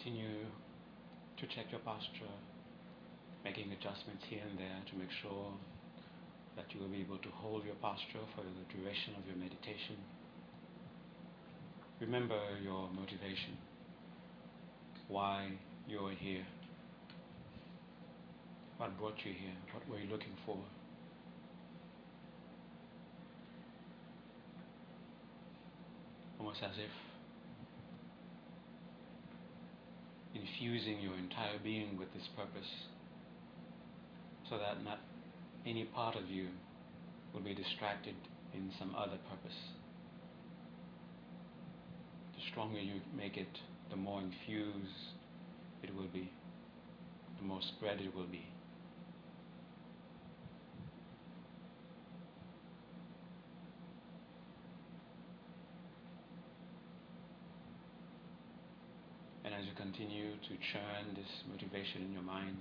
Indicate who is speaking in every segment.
Speaker 1: continue to check your posture, making adjustments here and there to make sure that you will be able to hold your posture for the duration of your meditation. Remember your motivation, why you are here, what brought you here, what were you looking for. Almost as if infusing your entire being with this purpose so that not any part of you will be distracted in some other purpose. The stronger you make it, the more infused it will be, the more spread it will be. Continue to churn this motivation in your mind,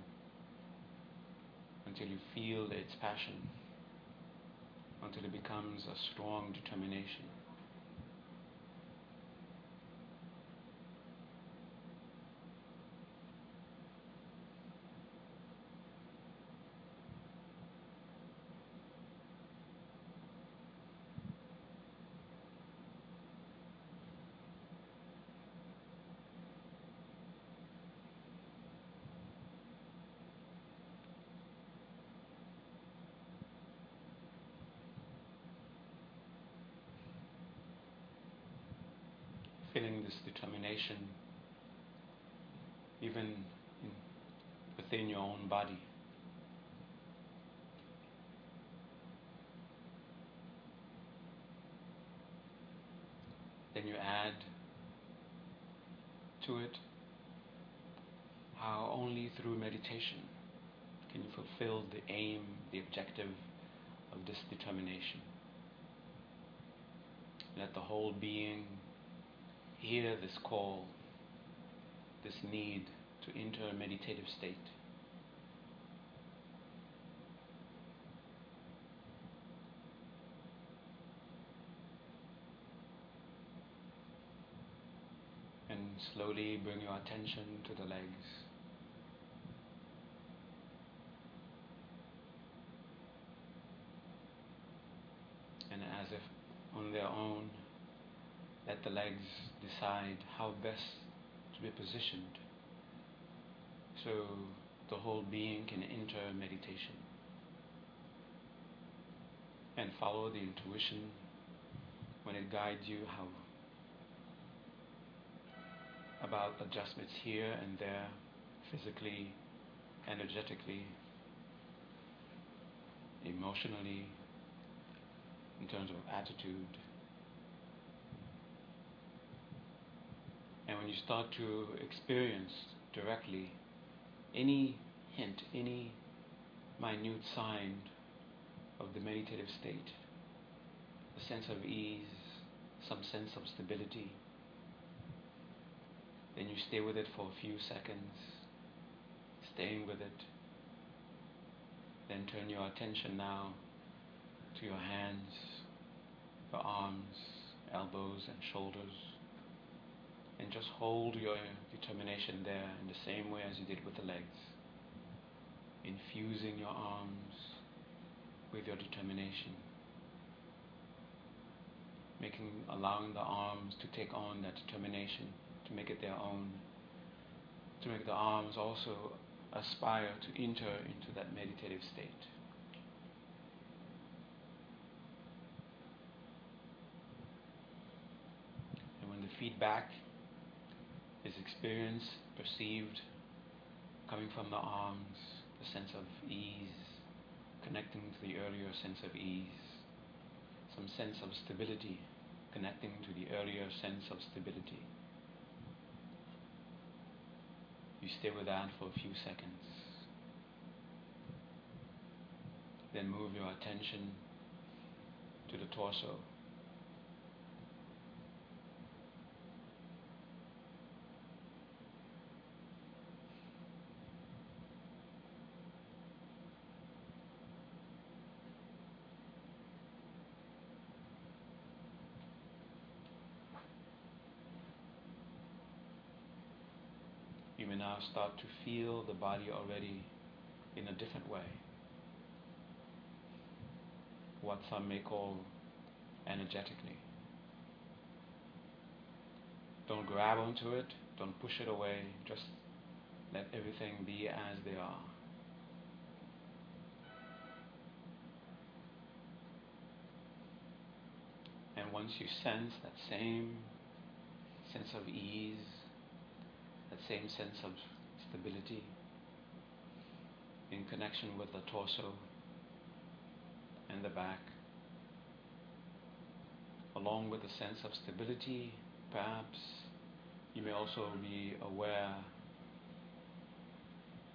Speaker 1: until you feel its passion, until it becomes a strong determination. Feeling this determination even in, within your own body. Then you add to it how only through meditation can you fulfill the aim, the objective of this determination. Let the whole being hear this call, this need to enter a meditative state. And slowly bring your attention to the legs. And as if on their own, let the legs decide how best to be positioned so the whole being can enter meditation. And follow the intuition when it guides you how about adjustments here and there, physically, energetically, emotionally, in terms of attitude. When you start to experience directly any hint, any minute sign of the meditative state, a sense of ease, some sense of stability, then you stay with it for a few seconds, staying with it. Then turn your attention now to your hands, your arms, elbows, and shoulders and just hold your determination there in the same way as you did with the legs. Infusing your arms with your determination. Making, allowing the arms to take on that determination, to make it their own. To make the arms also aspire to enter into that meditative state. And when the feedback is experienced, perceived, coming from the arms, the sense of ease, connecting to the earlier sense of ease, some sense of stability, connecting to the earlier sense of stability. You stay with that for a few seconds. Then move your attention to the torso. Now start to feel the body already in a different way. What some may call energetically. Don't grab onto it, don't push it away, just let everything be as they are. And once you sense that same sense of ease, that same sense of stability in connection with the torso and the back, along with a sense of stability, perhaps you may also be aware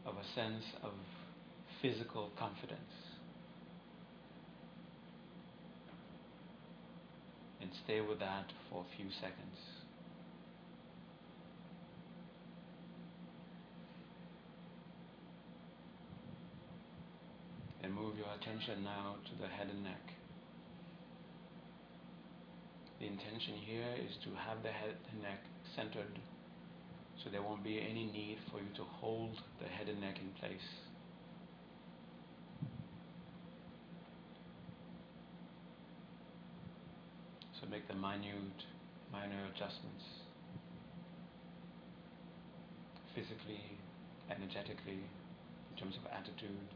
Speaker 1: of a sense of physical confidence. And stay with that for a few seconds. And move your attention now to the head and neck. The intention here is to have the head and neck centered so there won't be any need for you to hold the head and neck in place. So make the minute, minor adjustments physically, energetically, in terms of attitude.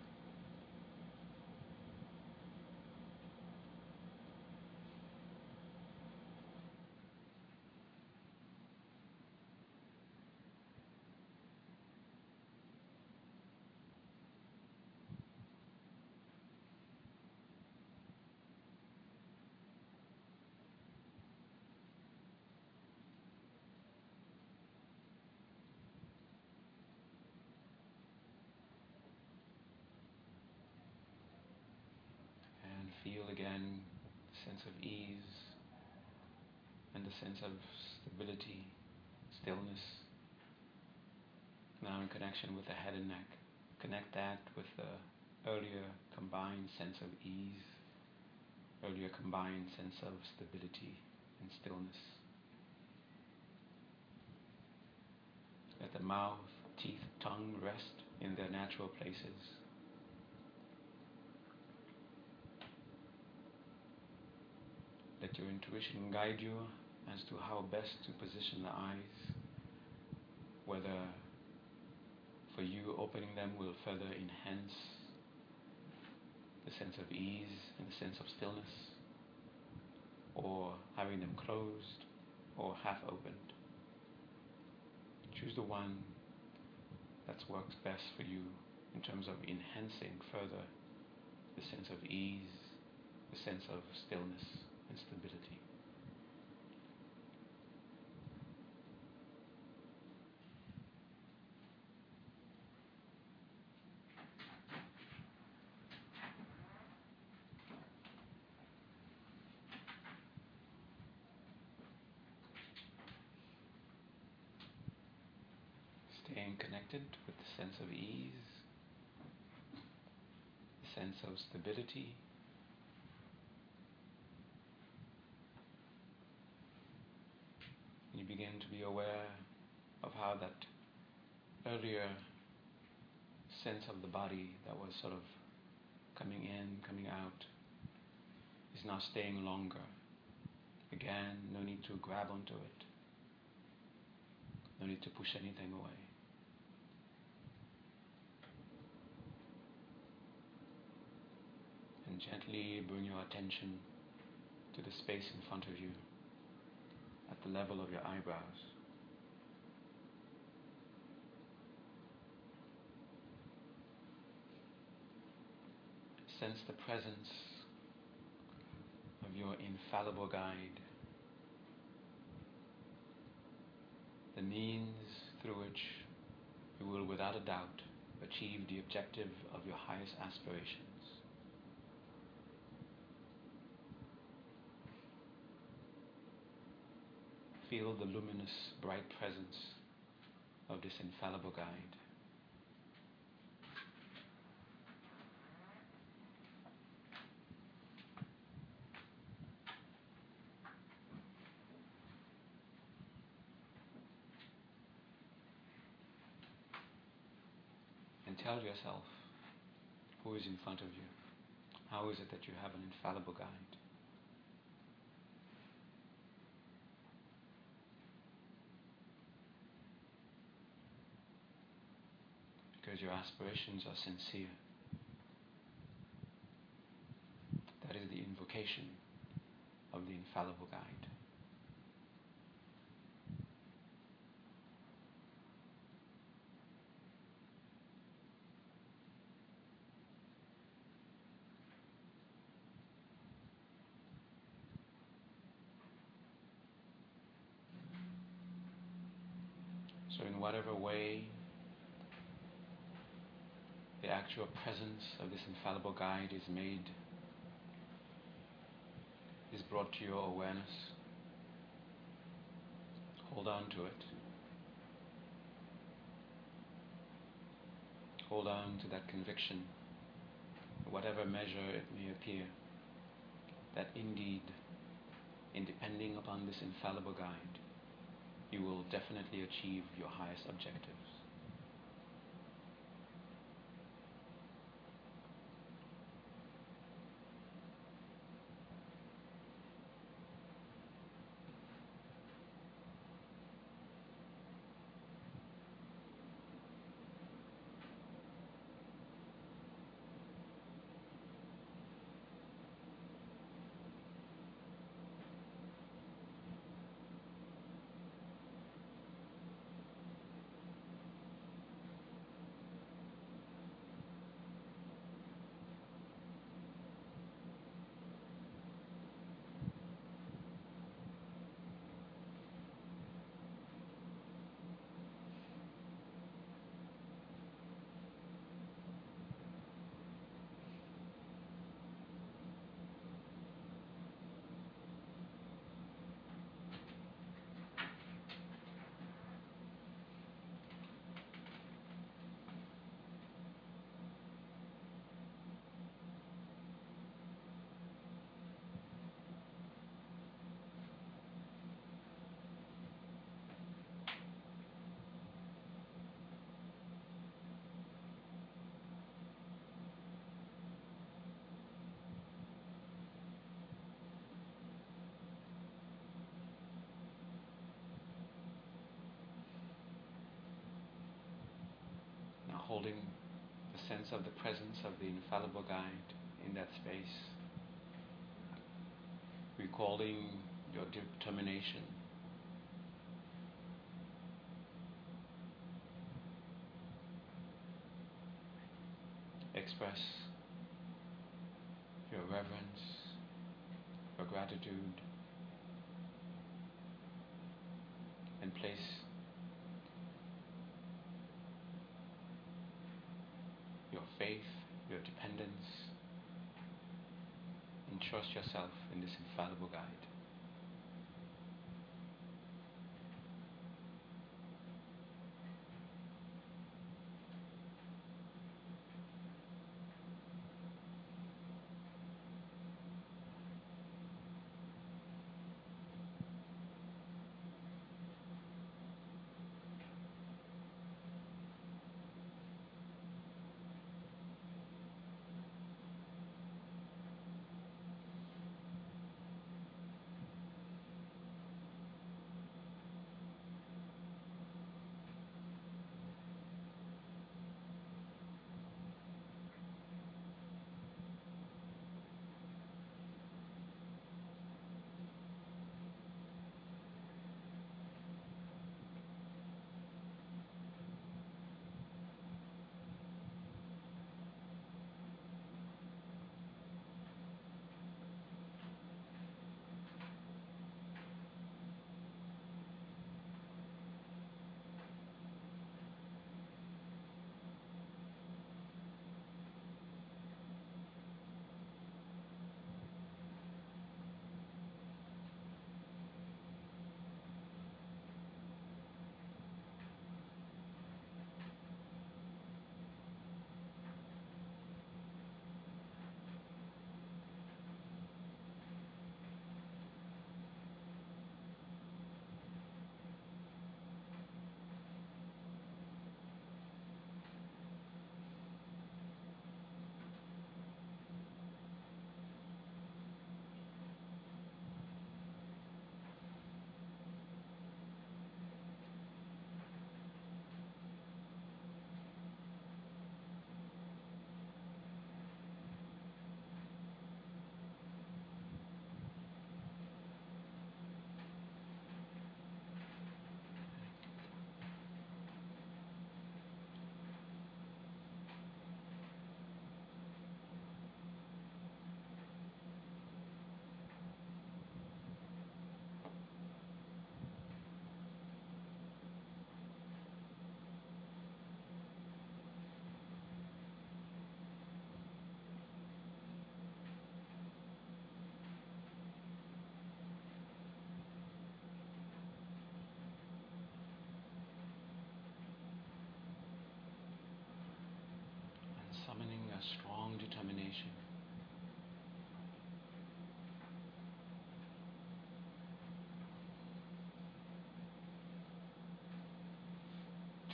Speaker 1: Sense of stability, stillness. Now in connection with the head and neck. Connect that with the earlier combined sense of ease, earlier combined sense of stability and stillness. Let the mouth, teeth, tongue rest in their natural places. Let your intuition guide you as to how best to position the eyes, whether for you opening them will further enhance the sense of ease and the sense of stillness, or having them closed or half opened. Choose the one that works best for you in terms of enhancing further the sense of ease, the sense of stillness and stability. Staying connected with the sense of ease, the sense of stability. you begin to be aware of how that earlier sense of the body that was sort of coming in, coming out, is now staying longer. Again, no need to grab onto it. No need to push anything away. And gently bring your attention to the space in front of you at the level of your eyebrows. Sense the presence of your infallible guide, the means through which you will without a doubt achieve the objective of your highest aspiration. Feel the luminous, bright presence of this infallible guide. And tell yourself who is in front of you. How is it that you have an infallible guide? Because your aspirations are sincere. That is the invocation of the infallible guide. Presence of this infallible guide is made, is brought to your awareness, hold on to it. Hold on to that conviction, whatever measure it may appear, that indeed, in depending upon this infallible guide, you will definitely achieve your highest objectives. Holding the sense of the presence of the infallible guide in that space, recalling your determination. Express your reverence, your gratitude, and place your dependence, and trust yourself in this infallible guide.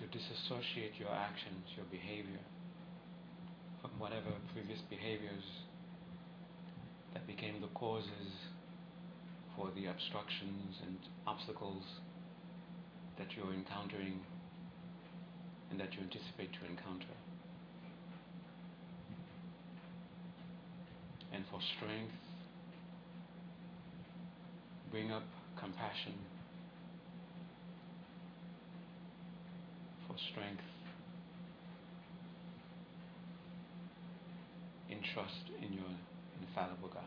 Speaker 1: To disassociate your actions, your behavior, from whatever previous behaviors that became the causes for the obstructions and obstacles that you're encountering and that you anticipate to encounter. And for strength, bring up compassion. Strength, in trust in your infallible guide.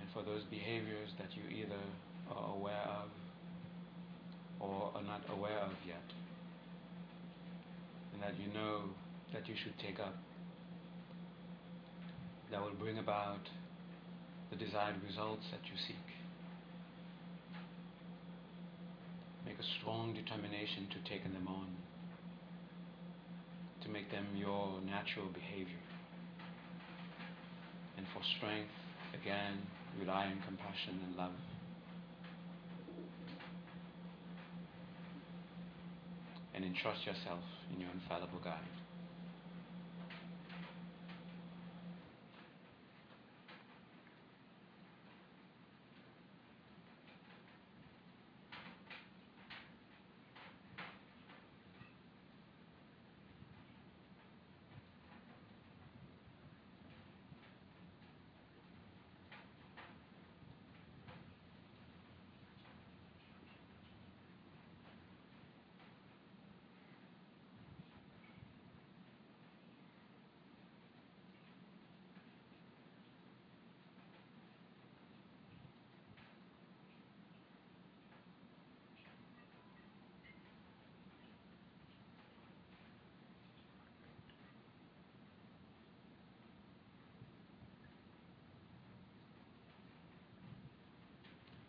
Speaker 1: And for those behaviors that you either are aware of or are not aware of yet, that you know that you should take up, that will bring about the desired results that you seek. Make a strong determination to take them on, to make them your natural behavior. And for strength, again, rely on compassion and love. And entrust yourself in your infallible guide.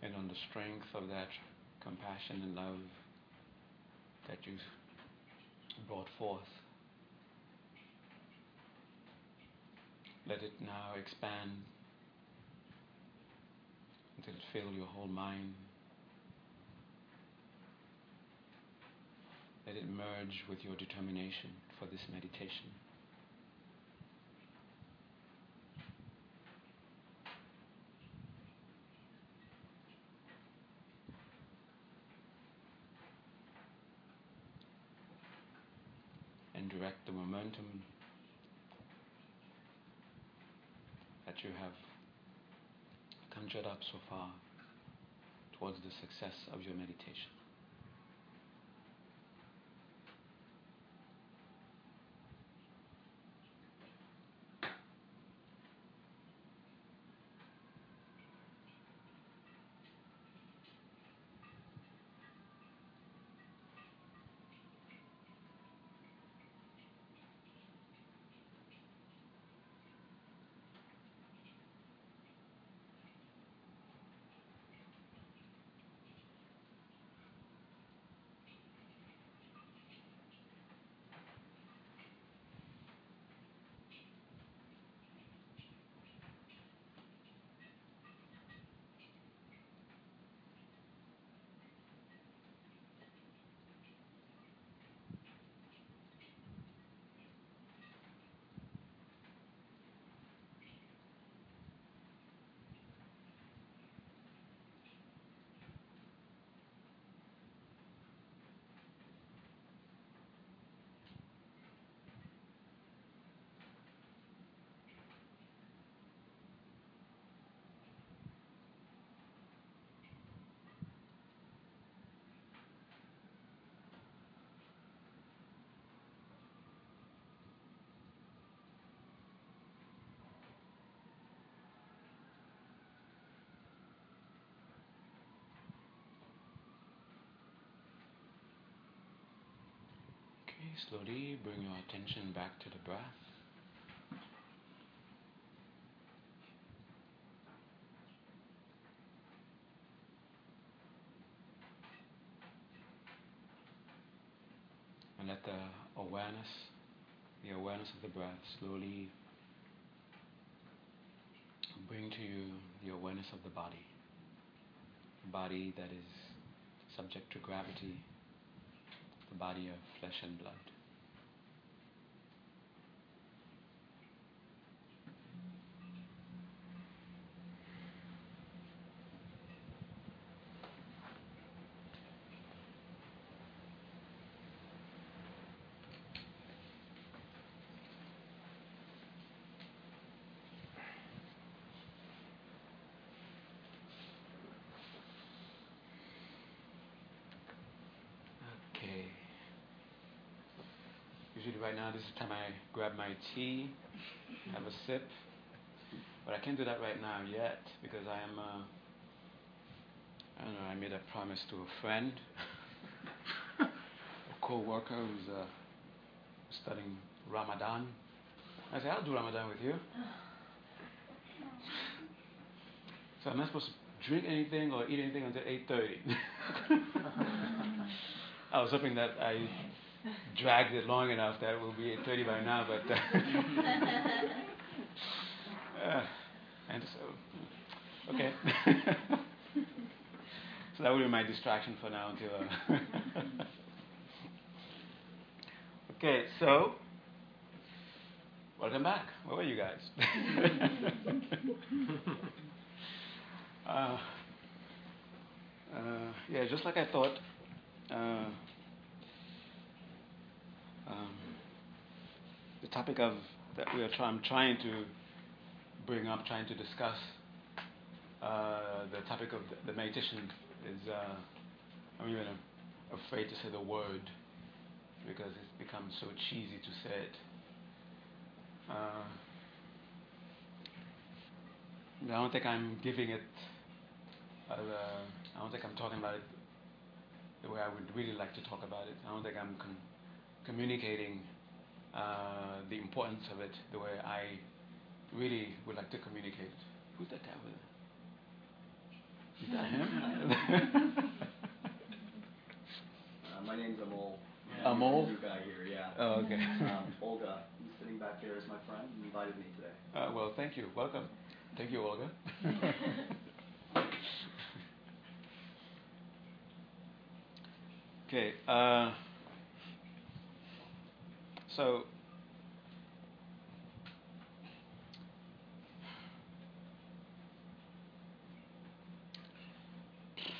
Speaker 1: and on the strength of that compassion and love that you brought forth, let it now expand until it fill your whole mind. Let it merge with your determination for this meditation. and direct the momentum that you have conjured up so far towards the success of your meditation. slowly bring your attention back to the breath. And let the awareness, the awareness of the breath slowly bring to you the awareness of the body. The body that is subject to gravity body of flesh and blood. Now, this is the time I grab my tea, have a sip. But I can't do that right now yet because I am, uh, I don't know, I made a promise to a friend, a co worker who's uh, studying Ramadan. I said, I'll do Ramadan with you. So I'm not supposed to drink anything or eat anything until 8.30. I was hoping that I dragged it long enough that we'll be at 30 by now, but. Uh, uh, and so, okay. so that will be my distraction for now until. Uh, okay, so. Welcome back. Where were you guys? uh, uh, yeah, just like I thought. Um, the topic of that we are try, I'm trying to bring up, trying to discuss. Uh, the topic of the, the meditation is uh, I'm even afraid to say the word because it's become so cheesy to say it. Uh, I don't think I'm giving it. Uh, I don't think I'm talking about it the way I would really like to talk about it. I don't think I'm con- communicating uh, the importance of it the way I really would like to communicate. Who's that guy with? Is that him?
Speaker 2: uh, my name's Amol.
Speaker 1: Yeah, Amol?
Speaker 2: New guy here, yeah.
Speaker 1: Oh, okay.
Speaker 2: um, Olga, who's sitting back there, is my friend and invited me today.
Speaker 1: Uh, well, thank you. Welcome. Thank you, Olga. okay. Uh, so,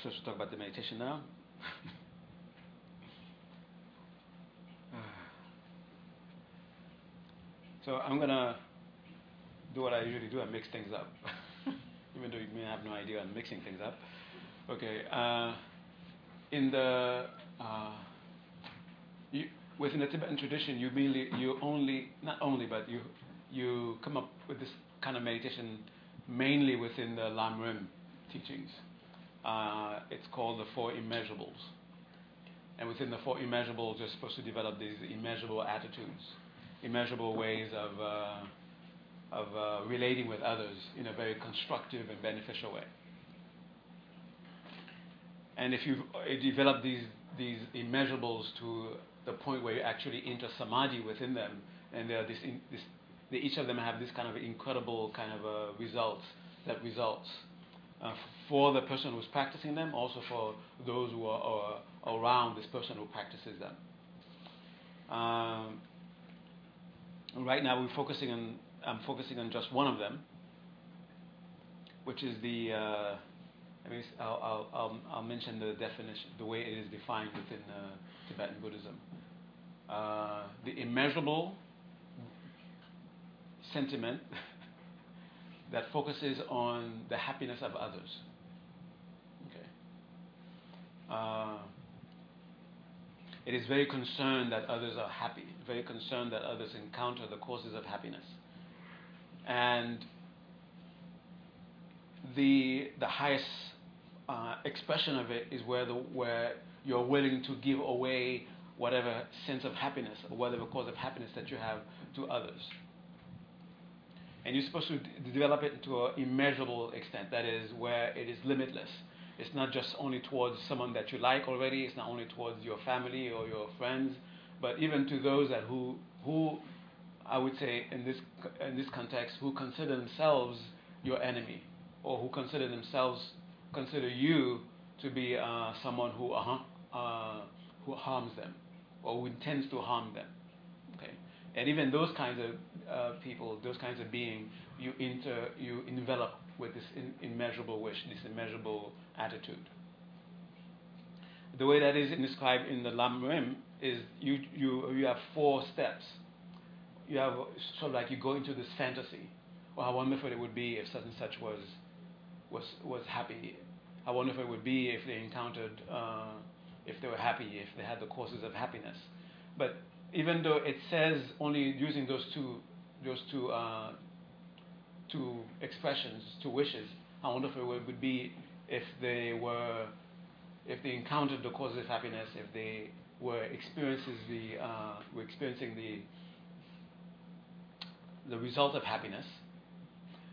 Speaker 1: so let's talk about the meditation now. so I'm gonna do what I usually do. I mix things up, even though you may have no idea I'm mixing things up. Okay. Uh, in the uh, you, within the Tibetan tradition, you mainly, you only, not only, but you, you come up with this kind of meditation mainly within the Lam teachings. Uh, it's called the Four Immeasurables. And within the Four Immeasurables, you're supposed to develop these immeasurable attitudes, immeasurable ways of, uh, of uh, relating with others in a very constructive and beneficial way. And if you develop these, these immeasurables to the point where you actually enter samadhi within them, and this, in, this, they, each of them have this kind of incredible kind of uh, results that results uh, for the person who's practicing them, also for those who are, are around this person who practices them. Um, right now, we're focusing on. I'm focusing on just one of them, which is the. Uh, I'll, I'll, I'll, mention the definition, the way it is defined within uh, Tibetan Buddhism. Uh, the immeasurable sentiment that focuses on the happiness of others. Okay. Uh, it is very concerned that others are happy, very concerned that others encounter the causes of happiness. And the, the highest uh, expression of it is where, the, where you're willing to give away whatever sense of happiness or whatever cause of happiness that you have to others. And you're supposed to d- develop it to an immeasurable extent, that is, where it is limitless. It's not just only towards someone that you like already, it's not only towards your family or your friends, but even to those that who who I would say in this in this context who consider themselves your enemy or who consider themselves consider you to be uh, someone who uh, uh, who harms them or who intends to harm them. Okay, and even those kinds of uh, people, those kinds of beings, you inter you envelop with this in, immeasurable wish, this immeasurable attitude. The way that is described in the Lam Rim is you, you, you have four steps. You have sort of like you go into this fantasy. Well, how wonderful it would be if such and such was, was, was happy. I wonder if it would be if they encountered, uh, if they were happy, if they had the causes of happiness. But even though it says only using those two, those two, uh, two expressions, two wishes, how wonderful it would be if they were, if they encountered the causes of happiness, if they were experiences the, uh, were experiencing the, the result of happiness.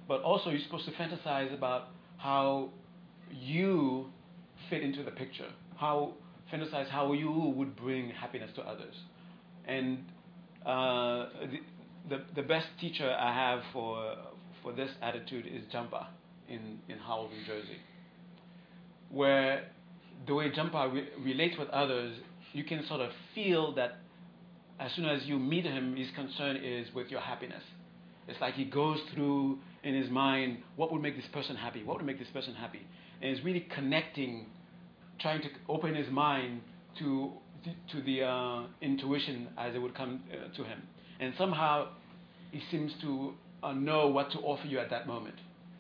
Speaker 1: But also, you're supposed to fantasize about how you fit into the picture, how fantasize how you would bring happiness to others. And uh, the, the, the best teacher I have for for this attitude is Jampa in, in Howell, New Jersey, where the way Jampa re- relates with others, you can sort of feel that as soon as you meet him, his concern is with your happiness. It's like he goes through in his mind what would make this person happy, what would make this person happy, and is really connecting, trying to open his mind to to the uh, intuition as it would come uh, to him, and somehow he seems to uh, know what to offer you at that moment.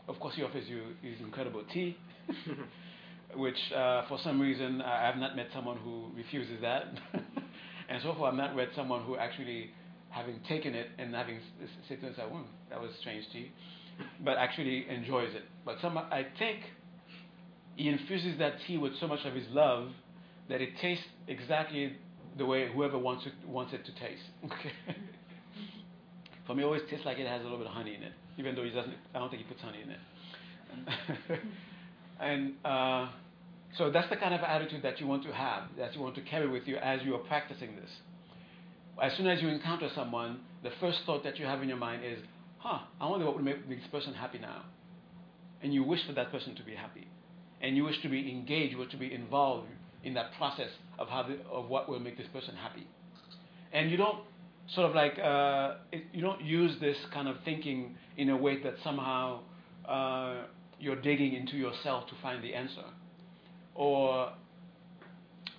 Speaker 1: Of course, he offers you his incredible tea, which uh, for some reason I have not met someone who refuses that. and so far, I've not met someone who actually, having taken it and having said to mm, that was strange tea, but actually enjoys it. But some, I think he infuses that tea with so much of his love that it tastes exactly the way whoever wants it, wants it to taste. Okay. For me, it always tastes like it has a little bit of honey in it, even though he doesn't. I don't think he puts honey in it. and uh, so that's the kind of attitude that you want to have, that you want to carry with you as you are practicing this. As soon as you encounter someone, the first thought that you have in your mind is, "Huh, I wonder what would make this person happy now," and you wish for that person to be happy, and you wish to be engaged, you wish to be involved in that process of how the, of what will make this person happy, and you don't sort of like uh, it, you don't use this kind of thinking in a way that somehow uh, you're digging into yourself to find the answer, or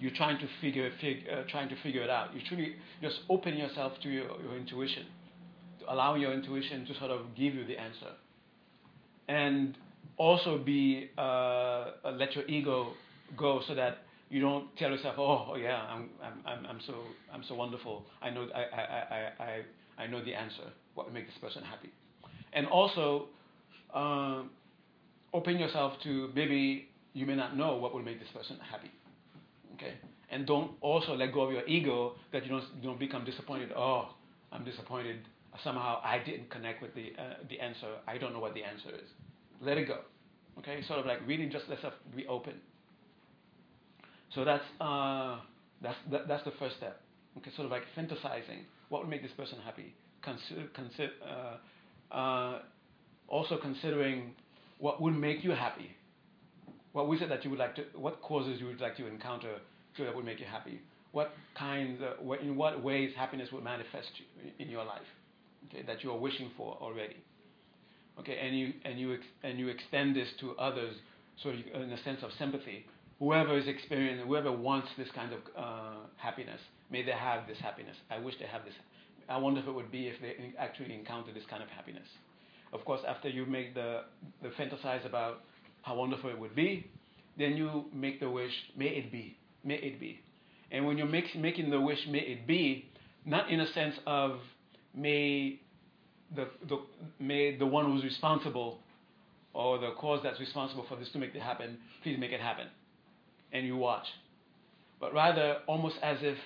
Speaker 1: you're trying to figure fig, uh, trying to figure it out. You truly just open yourself to your, your intuition, to allow your intuition to sort of give you the answer, and also be uh, let your ego go so that you don't tell yourself, "Oh, oh yeah, I'm, I'm, I'm, so, I'm so wonderful. I know, I, I, I, I, I know the answer. What would make this person happy?" And also, uh, open yourself to maybe you may not know what will make this person happy. Okay, and don't also let go of your ego that you don't, you don't become disappointed. Oh, I'm disappointed. Somehow I didn't connect with the uh, the answer. I don't know what the answer is. Let it go. Okay, sort of like really just let yourself be open. So that's, uh, that's, that, that's the first step. Okay, sort of like fantasizing. What would make this person happy? Consider, consider, uh, uh, also considering what would make you happy. What we said that you would like to, what causes you would like to encounter so that would make you happy. What kinds, in what ways happiness would manifest in your life, okay, that you are wishing for already. Okay, and you and you ex- and you extend this to others, so you, in a sense of sympathy, whoever is experiencing, whoever wants this kind of uh, happiness, may they have this happiness. I wish they have this. I wonder if it would be if they actually encounter this kind of happiness. Of course, after you make the, the fantasize about how wonderful it would be, then you make the wish, may it be, may it be. And when you're make, making the wish, may it be, not in a sense of may the, the, may the one who's responsible or the cause that's responsible for this to make it happen, please make it happen and you watch, but rather almost as if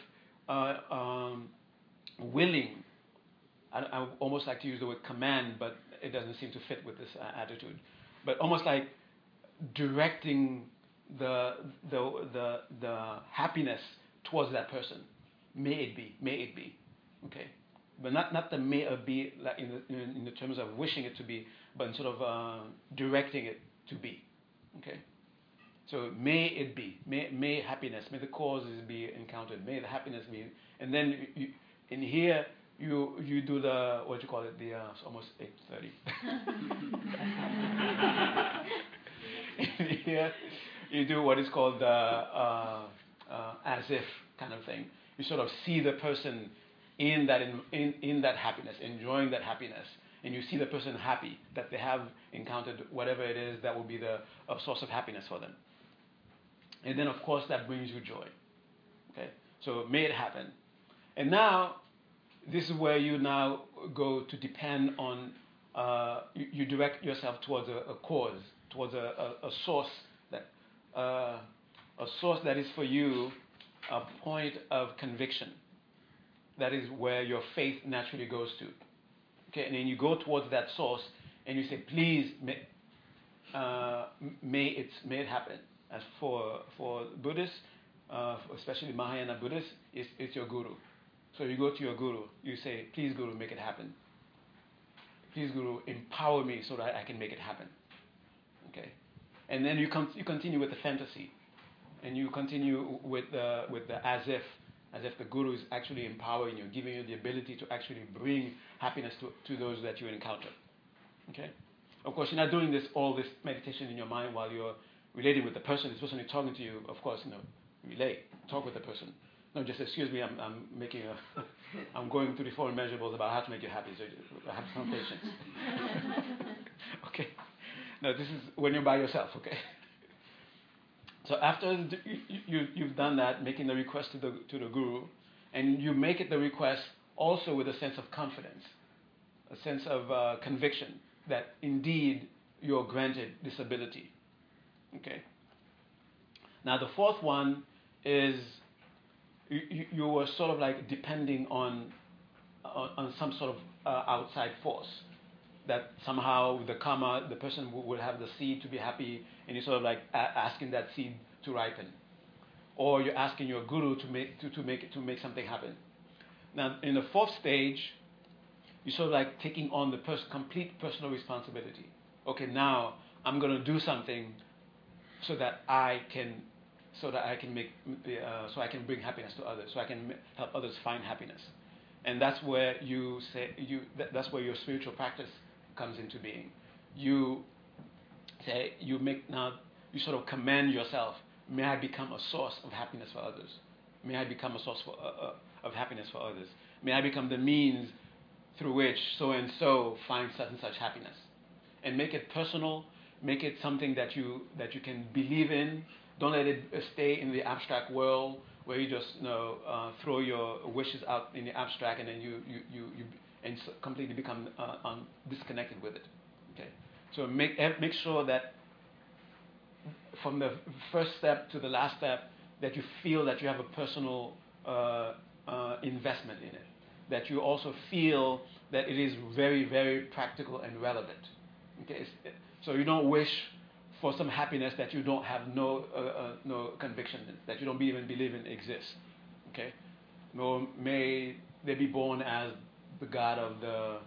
Speaker 1: uh, um, willing. I, I, almost like to use the word command, but it doesn't seem to fit with this uh, attitude. But almost like directing the, the, the, the happiness towards that person. may it be, may it be. Okay? But not, not the may it be like in, the, in, the terms of wishing it to be, but in sort of uh, directing it to be. Okay? So may it be, may, may happiness, may the causes be encountered, may the happiness be, and then you, in here you you do the what you call it? The uh, it's almost eight thirty. here you do what is called the uh, uh, as if kind of thing. You sort of see the person in that in, in, in that happiness, enjoying that happiness, and you see the person happy that they have encountered whatever it is that will be the a source of happiness for them. And then of course that brings you joy. Okay, so may it happen. And now this is where you now go to depend on, uh, you, you, direct yourself towards a, a cause, towards a, a, a source that, uh, a source that is for you a point of conviction. That is where your faith naturally goes to. Okay, and then you go towards that source and you say, please, may, uh, may, it, may it happen. As for, for Buddhists, uh, especially Mahayana Buddhists, it's, it's your guru. So you go to your guru, you say, Please, Guru, make it happen. Please, Guru, empower me so that I can make it happen. Okay? And then you, con- you continue with the fantasy. And you continue with the, with the as if, as if the Guru is actually empowering you, giving you the ability to actually bring happiness to, to those that you encounter. Okay? Of course, you're not doing this all this meditation in your mind while you're relating with the person, this person is talking to you. Of course, you know, relate, talk with the person. No, just excuse me. I'm, I'm making a. I'm going through the four measurables about how to make you happy. So uh, have some patience. okay. No, this is when you're by yourself. Okay. So after you, you, you've done that, making the request to the to the guru, and you make it the request also with a sense of confidence, a sense of uh, conviction that indeed you're granted this ability. Okay. Now the fourth one is you, you were sort of like depending on, on, on some sort of uh, outside force. That somehow with the karma, the person will have the seed to be happy, and you're sort of like asking that seed to ripen. Or you're asking your guru to make, to, to, make, to make something happen. Now, in the fourth stage, you're sort of like taking on the pers- complete personal responsibility. Okay, now I'm going to do something so that I can so that I can make, uh, so I can bring happiness to others, so I can help others find happiness. And that's where you say, you, that, that's where your spiritual practice comes into being. You say, you make now, you sort of command yourself, may I become a source of happiness for others. May I become a source for, uh, uh, of happiness for others. May I become the means through which so and so finds such and such happiness. And make it personal, make it something that you, that you can believe in, don't let it stay in the abstract world where you just you know uh, throw your wishes out in the abstract and then you you you, you and completely become uh, um, disconnected with it. Okay, so make make sure that from the first step to the last step that you feel that you have a personal uh, uh investment in it. That you also feel that it is very very practical and relevant. Okay, so you don't wish for some happiness that you don't have no, uh, uh, no conviction in, that you don't even believe in exists. Okay? Nor may they be born as the God of the.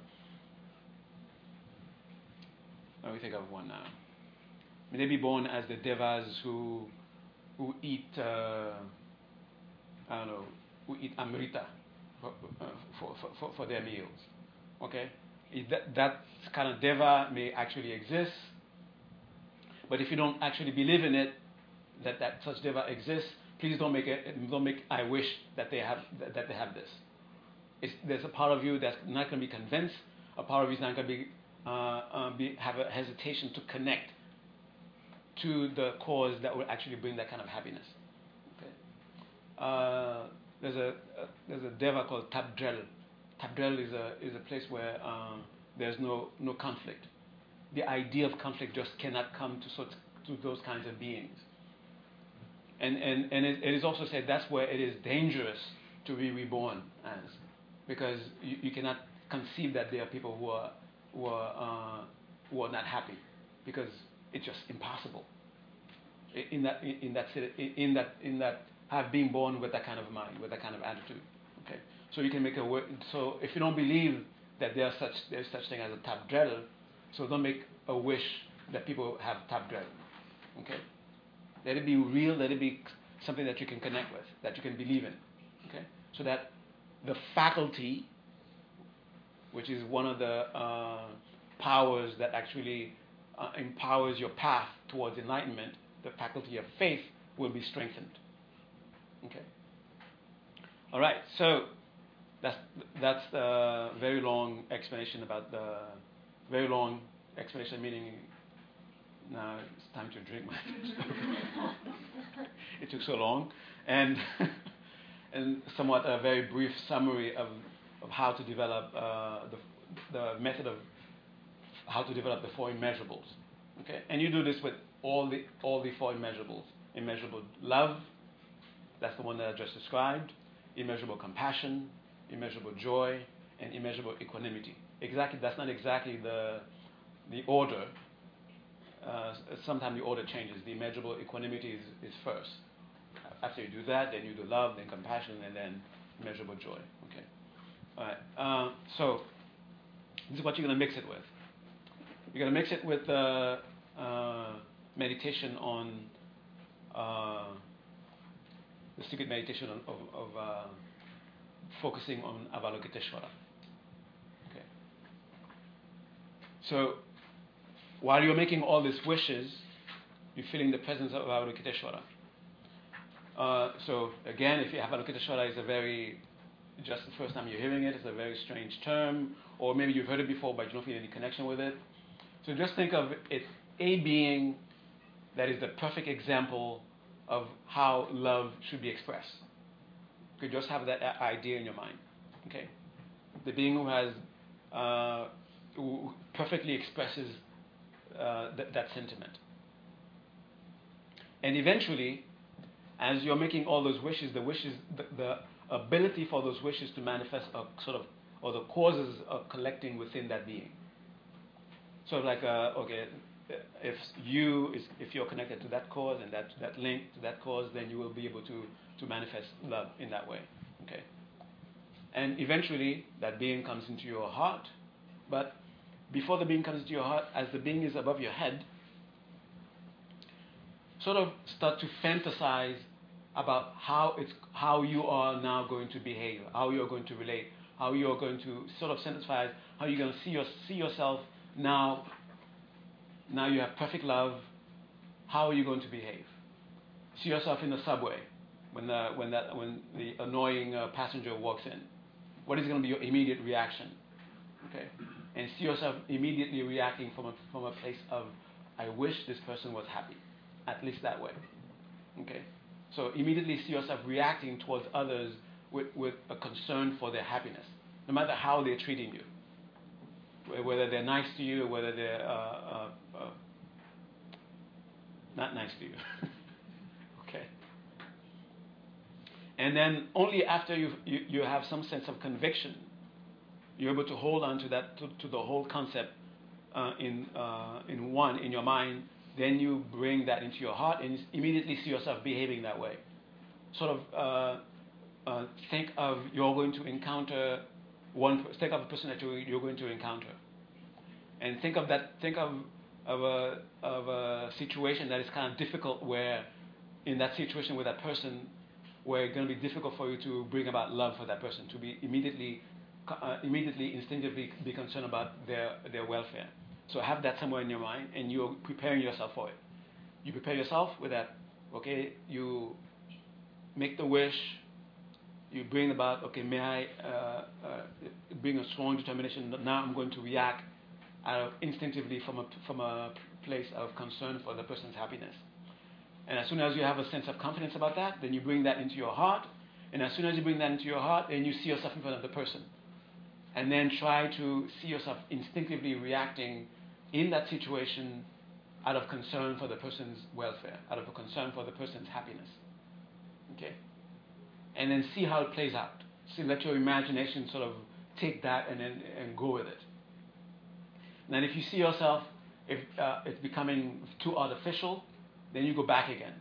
Speaker 1: Let me think of one now. May they be born as the devas who, who eat, uh, I don't know, who eat amrita for, for, for, for, their meals. Okay? That, that kind of deva may actually exist but if you don't actually believe in it, that, that such deva exists, please don't make it, don't make I wish that they have that they have this. There's a part of you that's not going to be convinced. A part of you is not going to be, uh, uh, be have a hesitation to connect to the cause that will actually bring that kind of happiness. Okay. Uh, there's a uh, there's a deva called Tabdrel. Tabdrel is a is a place where um, there's no no conflict the idea of conflict just cannot come to, such, to those kinds of beings. And, and, and it, it is also said that's where it is dangerous to be reborn as, because you, you cannot conceive that there are people who are, who are, uh, who are not happy, because it's just impossible. In that, in that, in that, in that, have been born with that kind of mind, with that kind of attitude. okay So you can make a so if you don't believe that there's such there's such thing as a tap tabdrel, so don't make a wish that people have tap tabdrel. Okay? Let it be real, let it be something that you can connect with, that you can believe in. Okay? So that the faculty, which is one of the uh, powers that actually uh, empowers your path towards enlightenment, the faculty of faith will be strengthened. Okay? All right, so that's, that's the very long explanation about the very long explanation, meaning now it's time to drink my it took so long and and somewhat a very brief summary of, of how to develop uh, the, the method of how to develop the four immeasurables okay? And you do this with all the all the four immeasurables immeasurable love that's the one that I just described. Immeasurable compassion immeasurable joy and immeasurable equanimity. Exactly that's not exactly the the order. Uh, sometimes the order changes. The immeasurable equanimity is, is first. After you do that, then you do love, then compassion, and then immeasurable joy. Okay. All right. Uh, so this is what you're going to mix it with. You're going to mix it with uh, uh, meditation on uh, the secret meditation of, of, of uh, focusing on Avalokiteshvara. Okay. So while you're making all these wishes, you're feeling the presence of Avalokiteshvara. Uh, so again, if you have a look at the Avalokiteshvara it's a very, just the first time you're hearing it, it's a very strange term, or maybe you've heard it before but you don't feel any connection with it. So just think of it a being that is the perfect example of how love should be expressed. You could just have that idea in your mind. Okay? The being who has, uh, who perfectly expresses uh, th- that sentiment. And eventually, as you're making all those wishes, the wishes, the, the ability for those wishes to manifest are sort of, or the causes are collecting within that being. So like, uh, okay, if you is, if you're connected to that cause and that that link to that cause, then you will be able to to manifest love in that way. Okay. And eventually, that being comes into your heart, but before the being comes into your heart, as the being is above your head, sort of start to fantasize about how it's how you are now going to behave, how you are going to relate, how you are going to sort of synthesize how you're going to see your, see yourself now. Now you have perfect love. How are you going to behave? See yourself in the subway when the when that when the annoying uh, passenger walks in. What is going to be your immediate reaction? Okay and see yourself immediately reacting from a, from a place of, I wish this person was happy, at least that way. Okay? So immediately see yourself reacting towards others with, with a concern for their happiness, no matter how they're treating you. Whether they're nice to you, whether they're uh, uh, uh, not nice to you. okay? And then only after you you have some sense of conviction you're able to hold on to that to, to the whole concept uh, in uh, in one in your mind. Then you bring that into your heart and immediately see yourself behaving that way. Sort of uh, uh think of you're going to encounter one. Think of a person that you're, going to encounter, and think of that. Think of of a of a situation that is kind of difficult where in that situation with that person where it's going to be difficult for you to bring about love for that person to be immediately uh, immediately, instinctively be concerned about their, their welfare. So have that somewhere in your mind, and you're preparing yourself for it. You prepare yourself with that. Okay, you make the wish. You bring about. Okay, may I uh, uh, bring a strong determination that now I'm going to react out instinctively from a from a place of concern for the person's happiness. And as soon as you have a sense of confidence about that, then you bring that into your heart. And as soon as you bring that into your heart, then you see yourself in front of the person and then try to see yourself instinctively reacting in that situation out of concern for the person's welfare, out of a concern for the person's happiness. Okay? And then see how it plays out. See, let your imagination sort of take that and then and go with it. And then if you see yourself, if uh, it's becoming too artificial, then you go back again.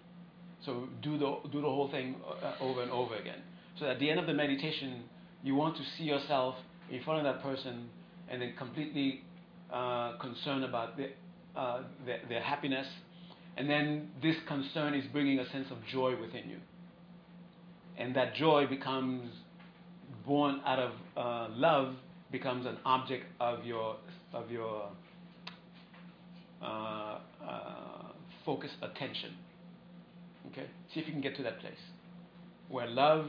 Speaker 1: So do the, do the whole thing uh, over and over again. So at the end of the meditation, You want to see yourself in front of that person and then completely uh, concerned about the, uh, their, their happiness. And then this concern is bringing a sense of joy within you. And that joy becomes born out of uh, love, becomes an object of your, of your uh, uh, focused attention. Okay? See if you can get to that place where love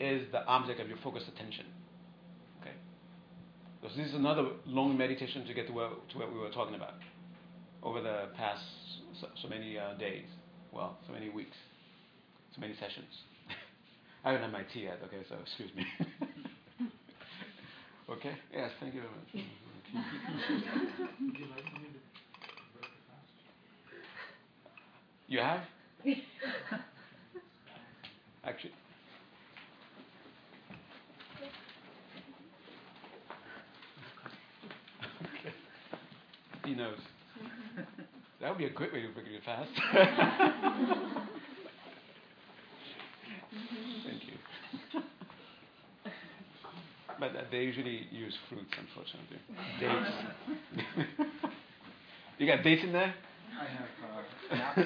Speaker 1: is the object of your focused attention. Because this is another long meditation to get to, where, to what we were talking about over the past so, so many uh, days. Well, so many weeks, so many sessions. I haven't had my tea yet, okay, so excuse me. okay? Yes, thank you very much. You have? Actually. Okay. He knows. That would be a great way to break it fast. Thank you. But uh, they usually use fruits, unfortunately. Dates. you got dates in there?
Speaker 2: I have uh,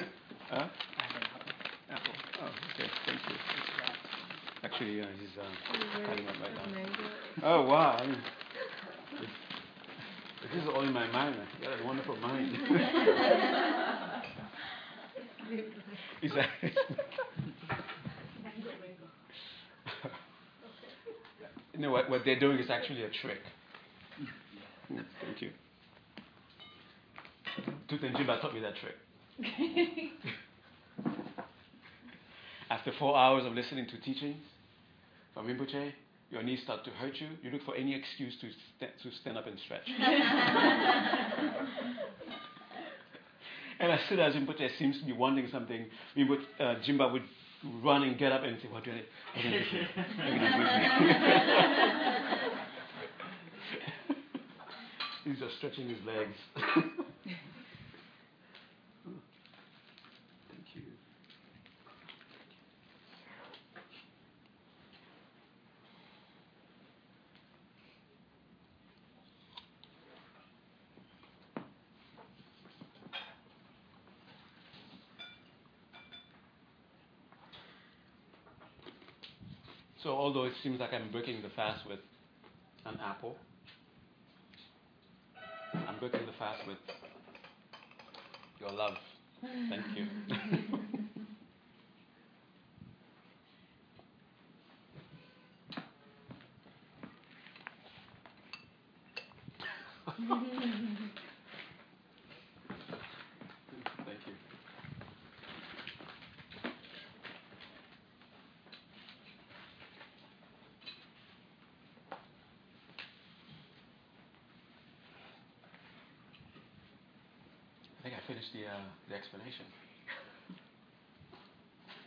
Speaker 1: Huh?
Speaker 2: I have an apple.
Speaker 1: Apple. Oh, okay. Thank you. Actually, uh, he's uh, cutting up right now. Oh, wow. I mean, this, this is all in my mind. You got a wonderful mind. Is that? you know what? What they're doing is actually a trick. Mm, Thank you. Thupten Jinpa taught me that trick. After four hours of listening to teachings from Rinpoche, your knees start to hurt you. You look for any excuse to, st- to stand up and stretch. and as soon as Rinpoche seems to be wanting something, Rinpoche, uh, Jinpa would run and get up and say, What do I what do I do here? What do here?" He's just stretching his legs. Thank you. So, although it seems like I'm breaking the fast with an apple, I'm breaking the fast with your love. Thank you. I think I finished the, uh, the explanation.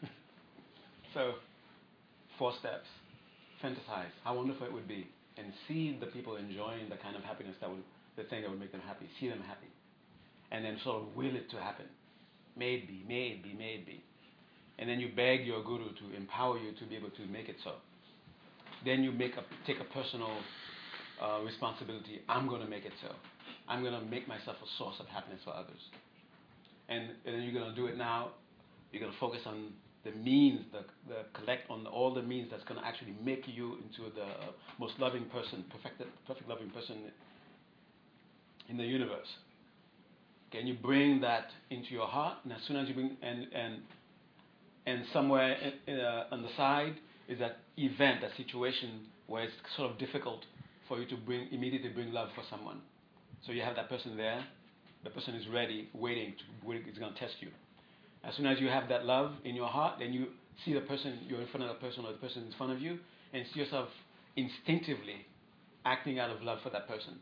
Speaker 1: so, four steps. Fantasize how wonderful it would be, and see the people enjoying the kind of happiness that would, the thing that would make them happy. See them happy, and then sort of will it to happen. May it be, may it be, may it be, and then you beg your guru to empower you to be able to make it so. Then you make a, take a personal uh, responsibility. I'm going to make it so. I'm going to make myself a source of happiness for others. And, and then you're going to do it now. You're going to focus on the means, the, the collect on all the means that's going to actually make you into the most loving person, perfect, perfect loving person in the universe. Can you bring that into your heart? And as soon as you bring, and, and, and somewhere in, uh, on the side is that event, that situation where it's sort of difficult for you to bring immediately bring love for someone. So you have that person there. The person is ready, waiting to. It's going to test you. As soon as you have that love in your heart, then you see the person you're in front of the person or the person in front of you, and see yourself instinctively acting out of love for that person.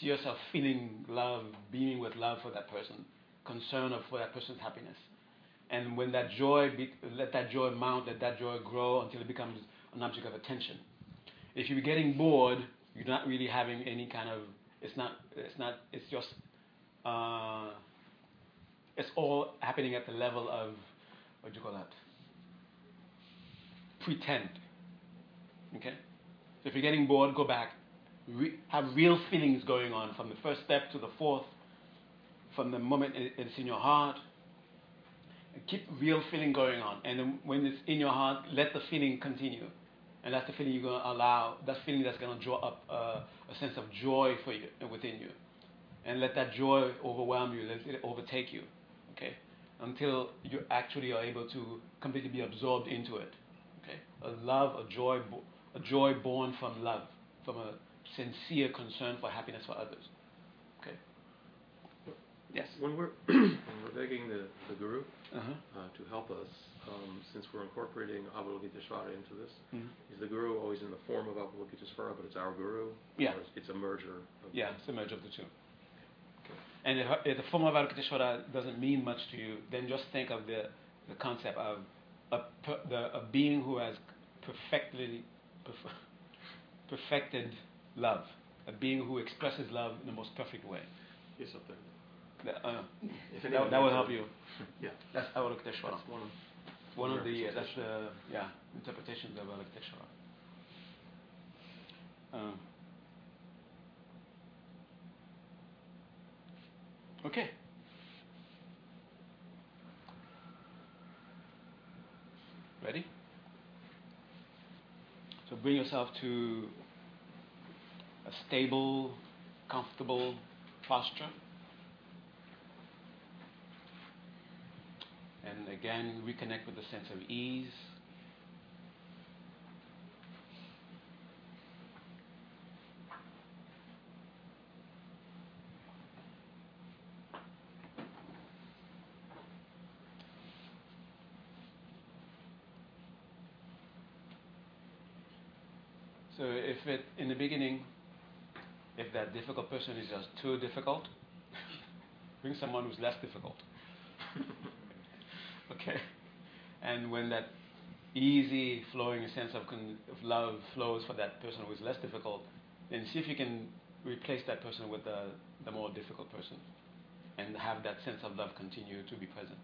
Speaker 1: See yourself feeling love, beaming with love for that person, concern for that person's happiness. And when that joy, be, let that joy mount, let that joy grow until it becomes an object of attention. If you're getting bored, you're not really having any kind of it's not it's not it's just uh, it's all happening at the level of what do you call that pretend okay So if you're getting bored, go back. Re- have real feelings going on from the first step to the fourth, from the moment it's in your heart. Keep real feeling going on. And then when it's in your heart, let the feeling continue. And that's the feeling you're going to allow, that feeling that's going to draw up uh, a sense of joy for you within you. And let that joy overwhelm you, let it overtake you. Okay? Until you actually are able to completely be absorbed into it. Okay? A love, a joy, a joy born from love, from a sincere concern for happiness for others. Okay? Yes.
Speaker 3: When we're when we're begging the, the guru
Speaker 1: Uh-huh.
Speaker 3: uh, to help us, um, since we're incorporating Avalokiteshvara into this,
Speaker 1: Mhm.
Speaker 3: is the guru always in the form of Avalokiteshvara, but it's our guru?
Speaker 1: Yeah.
Speaker 3: Or it's- a merger? Of
Speaker 1: Yeah, it's a merge of the two. And if, if the form of Avalokiteshvara doesn't mean much to you, then just think of the, the concept of a, the, a being who has perfectly perf- perfected love, a being who expresses love in the most perfect way.
Speaker 3: Yes, up there.
Speaker 1: That, uh,
Speaker 3: If
Speaker 1: that, that will help you.
Speaker 3: Yeah.
Speaker 1: That's Avalokiteshvara.
Speaker 3: That's one of
Speaker 1: One of the, uh, that's the, yeah, interpretations of Avalokiteshvara. Um, okay. Ready? So bring yourself to a stable, comfortable posture. And again, reconnect with the sense of ease. The beginning, if that difficult person is just too difficult, bring someone who's less difficult. okay, and when that easy flowing sense of, con- of love flows for that person who is less difficult, then see if you can replace that person with the, the more difficult person, and have that sense of love continue to be present.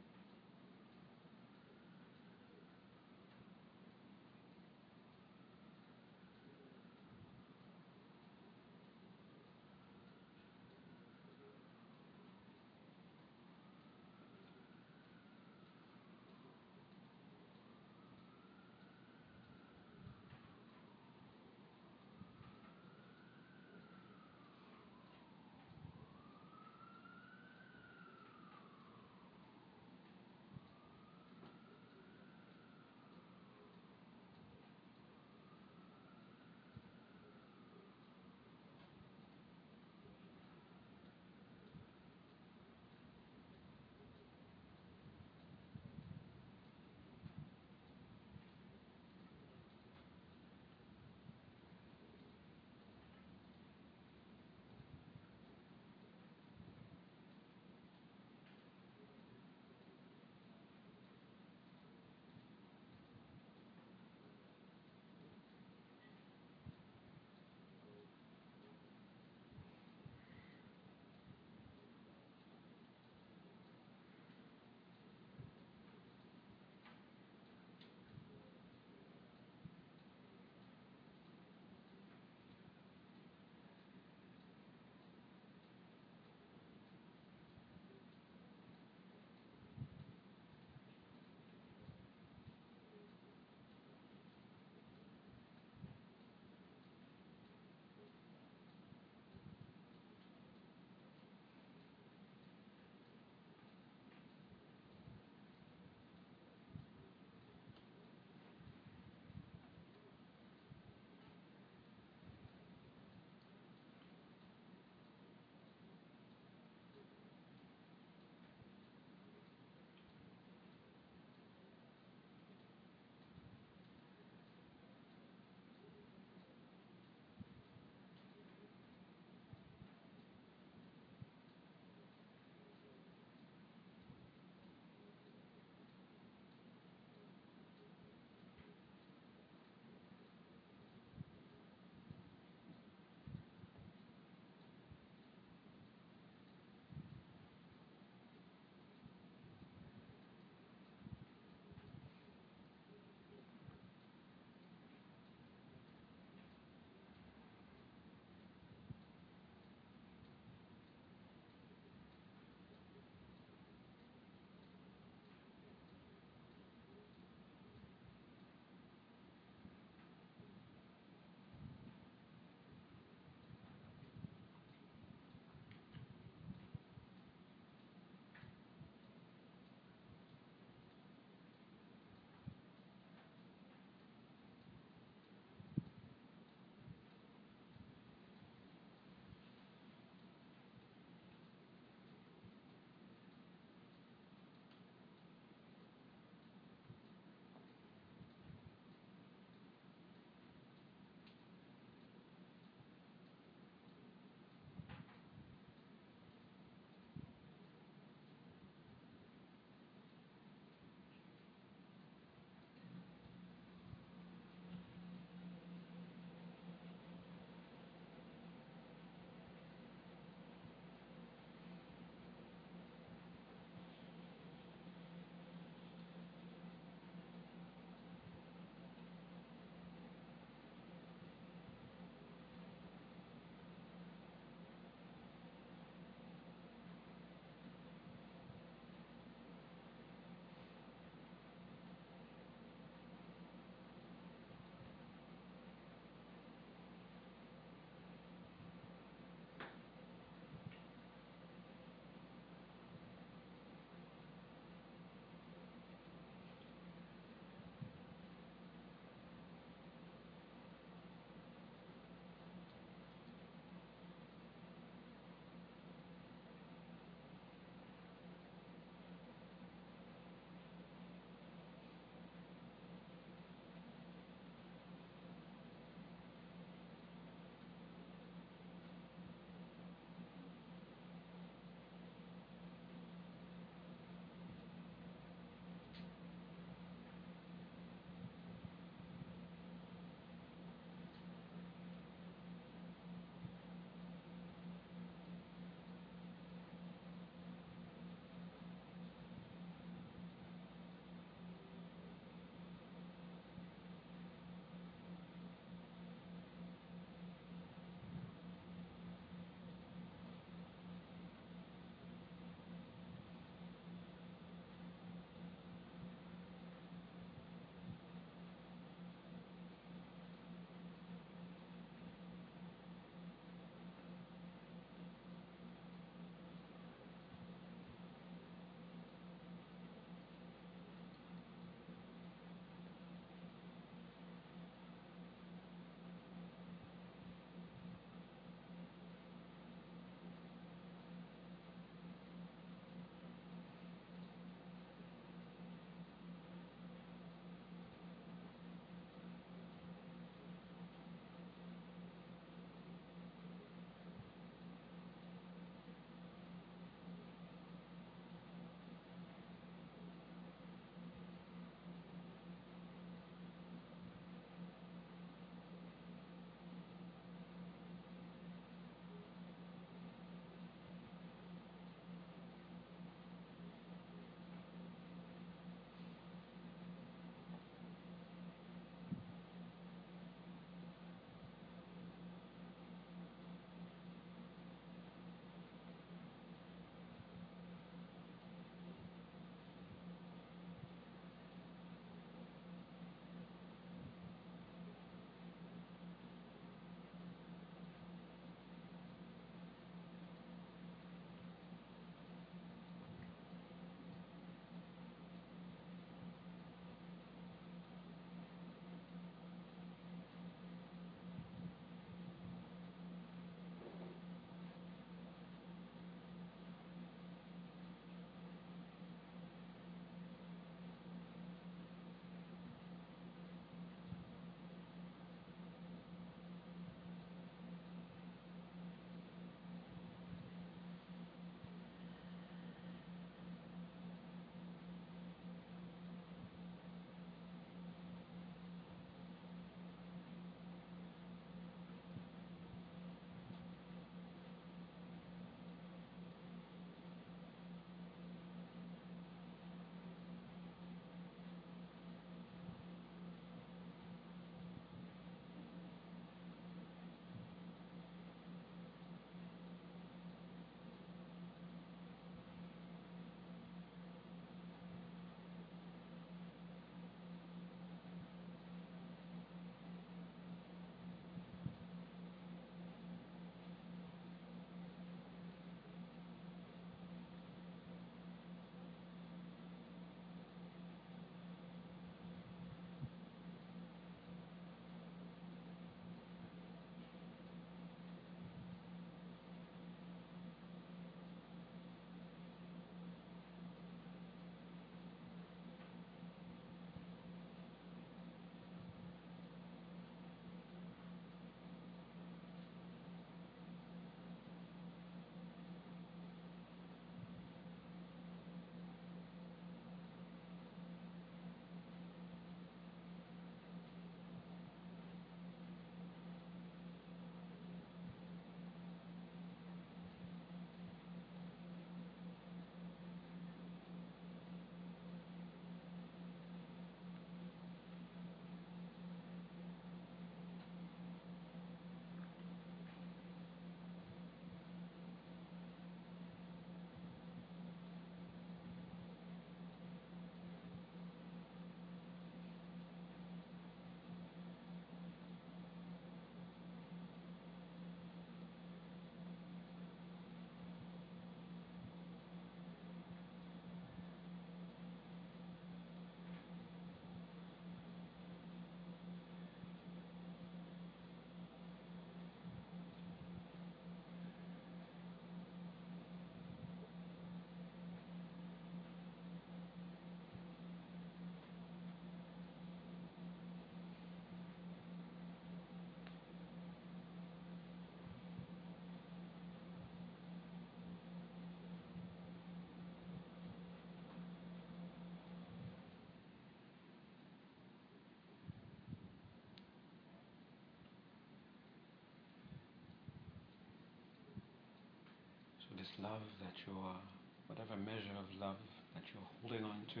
Speaker 1: This love that you are, whatever measure of love that you're holding on to.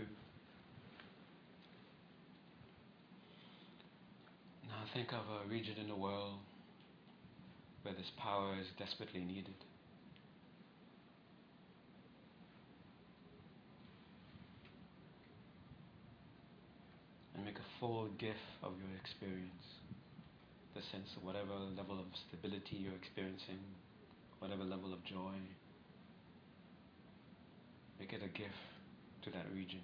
Speaker 1: Now think of a region in the world where this power is desperately needed. And make a full gift of your experience. The sense of whatever level of stability you're experiencing, whatever level of joy. Make it a gift to that region.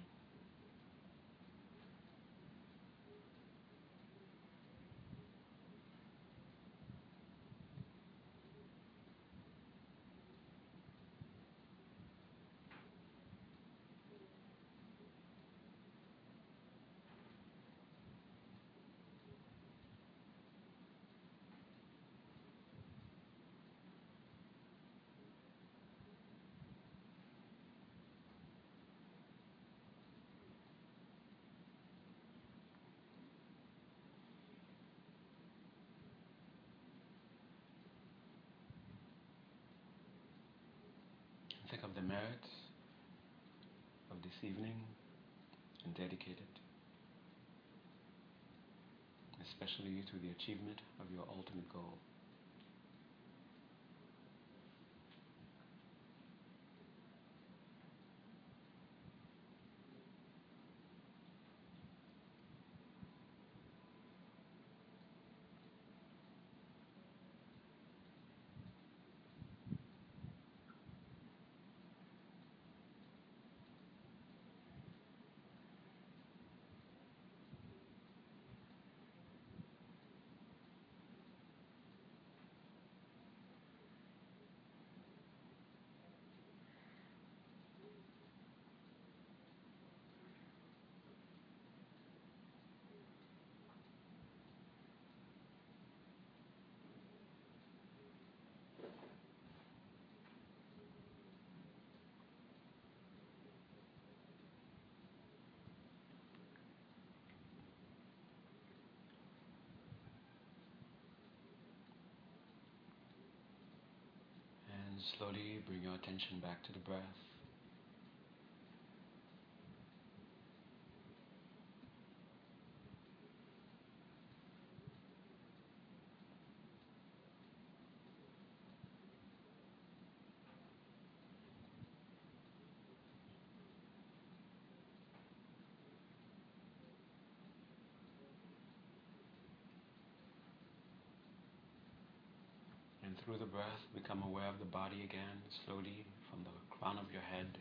Speaker 1: Merits of this evening and dedicate it, especially to the achievement of your ultimate goal. Slowly bring your attention back to the breath. And through the breath, become aware of the body again, slowly from the crown of your head.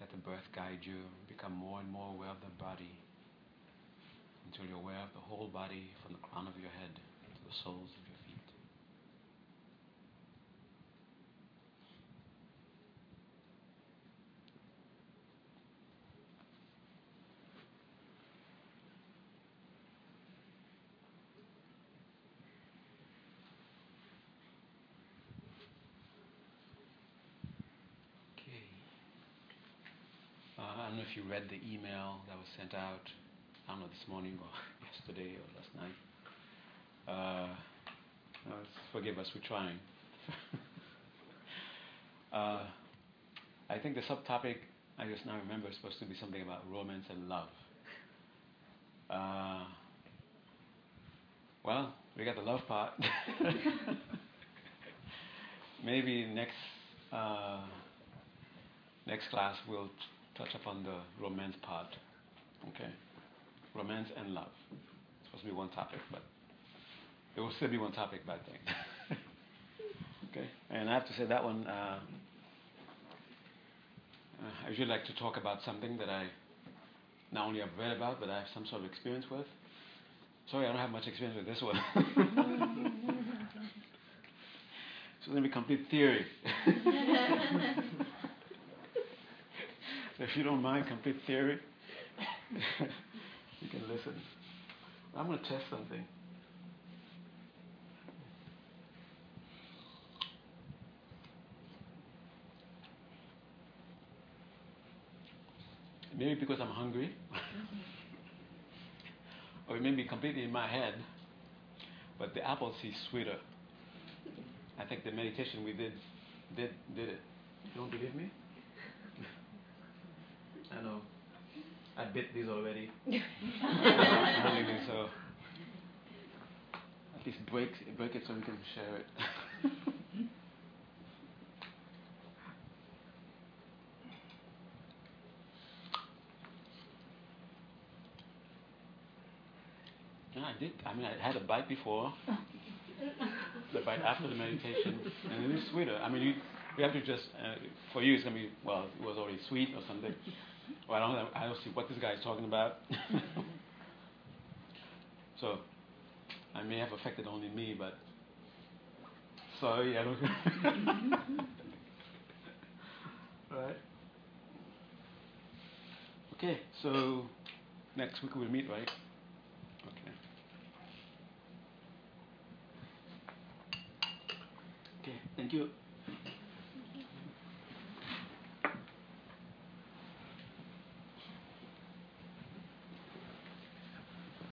Speaker 1: Let the breath guide you. Become more and more aware of the body until you're aware of the whole body from the crown of your head to the soles of your feet. Okay. Uh, I don't know if you read the email that was sent out, I don't know, this morning or yesterday or last night. Uh, forgive us, we're trying. uh, I think the subtopic, I just now remember, is supposed to be something about romance and love. Uh, well, we got the love part. Maybe next uh, next class we'll touch upon the romance part. Okay, romance and love. It's supposed to be one topic, but it will still be one topic by then. okay, and I have to say that one. Uh, uh, I usually like to talk about something that I not only have read about, but I have some sort of experience with. Sorry, I don't have much experience with this one. it's going to be complete theory. if you don't mind complete theory, you can listen. I'm going to test something. Maybe because I'm hungry, mm-hmm. or it may be completely in my head, but the apple seems sweeter. I think the meditation we did did did it. You don't believe me?
Speaker 2: I know. I bit these already.
Speaker 1: I don't so. At least break break it so we can share it. Yeah, I did. I mean, I had a bite before, the bite after the meditation, and it is sweeter. I mean, you, you have to just, uh, for you, it's gonna be well, it was already sweet or something. Well, I don't, I don't see what this guy is talking about. so, I may have affected only me, but sorry, I don't. right. Okay, so next week we'll meet, right? Okay. Okay, thank you.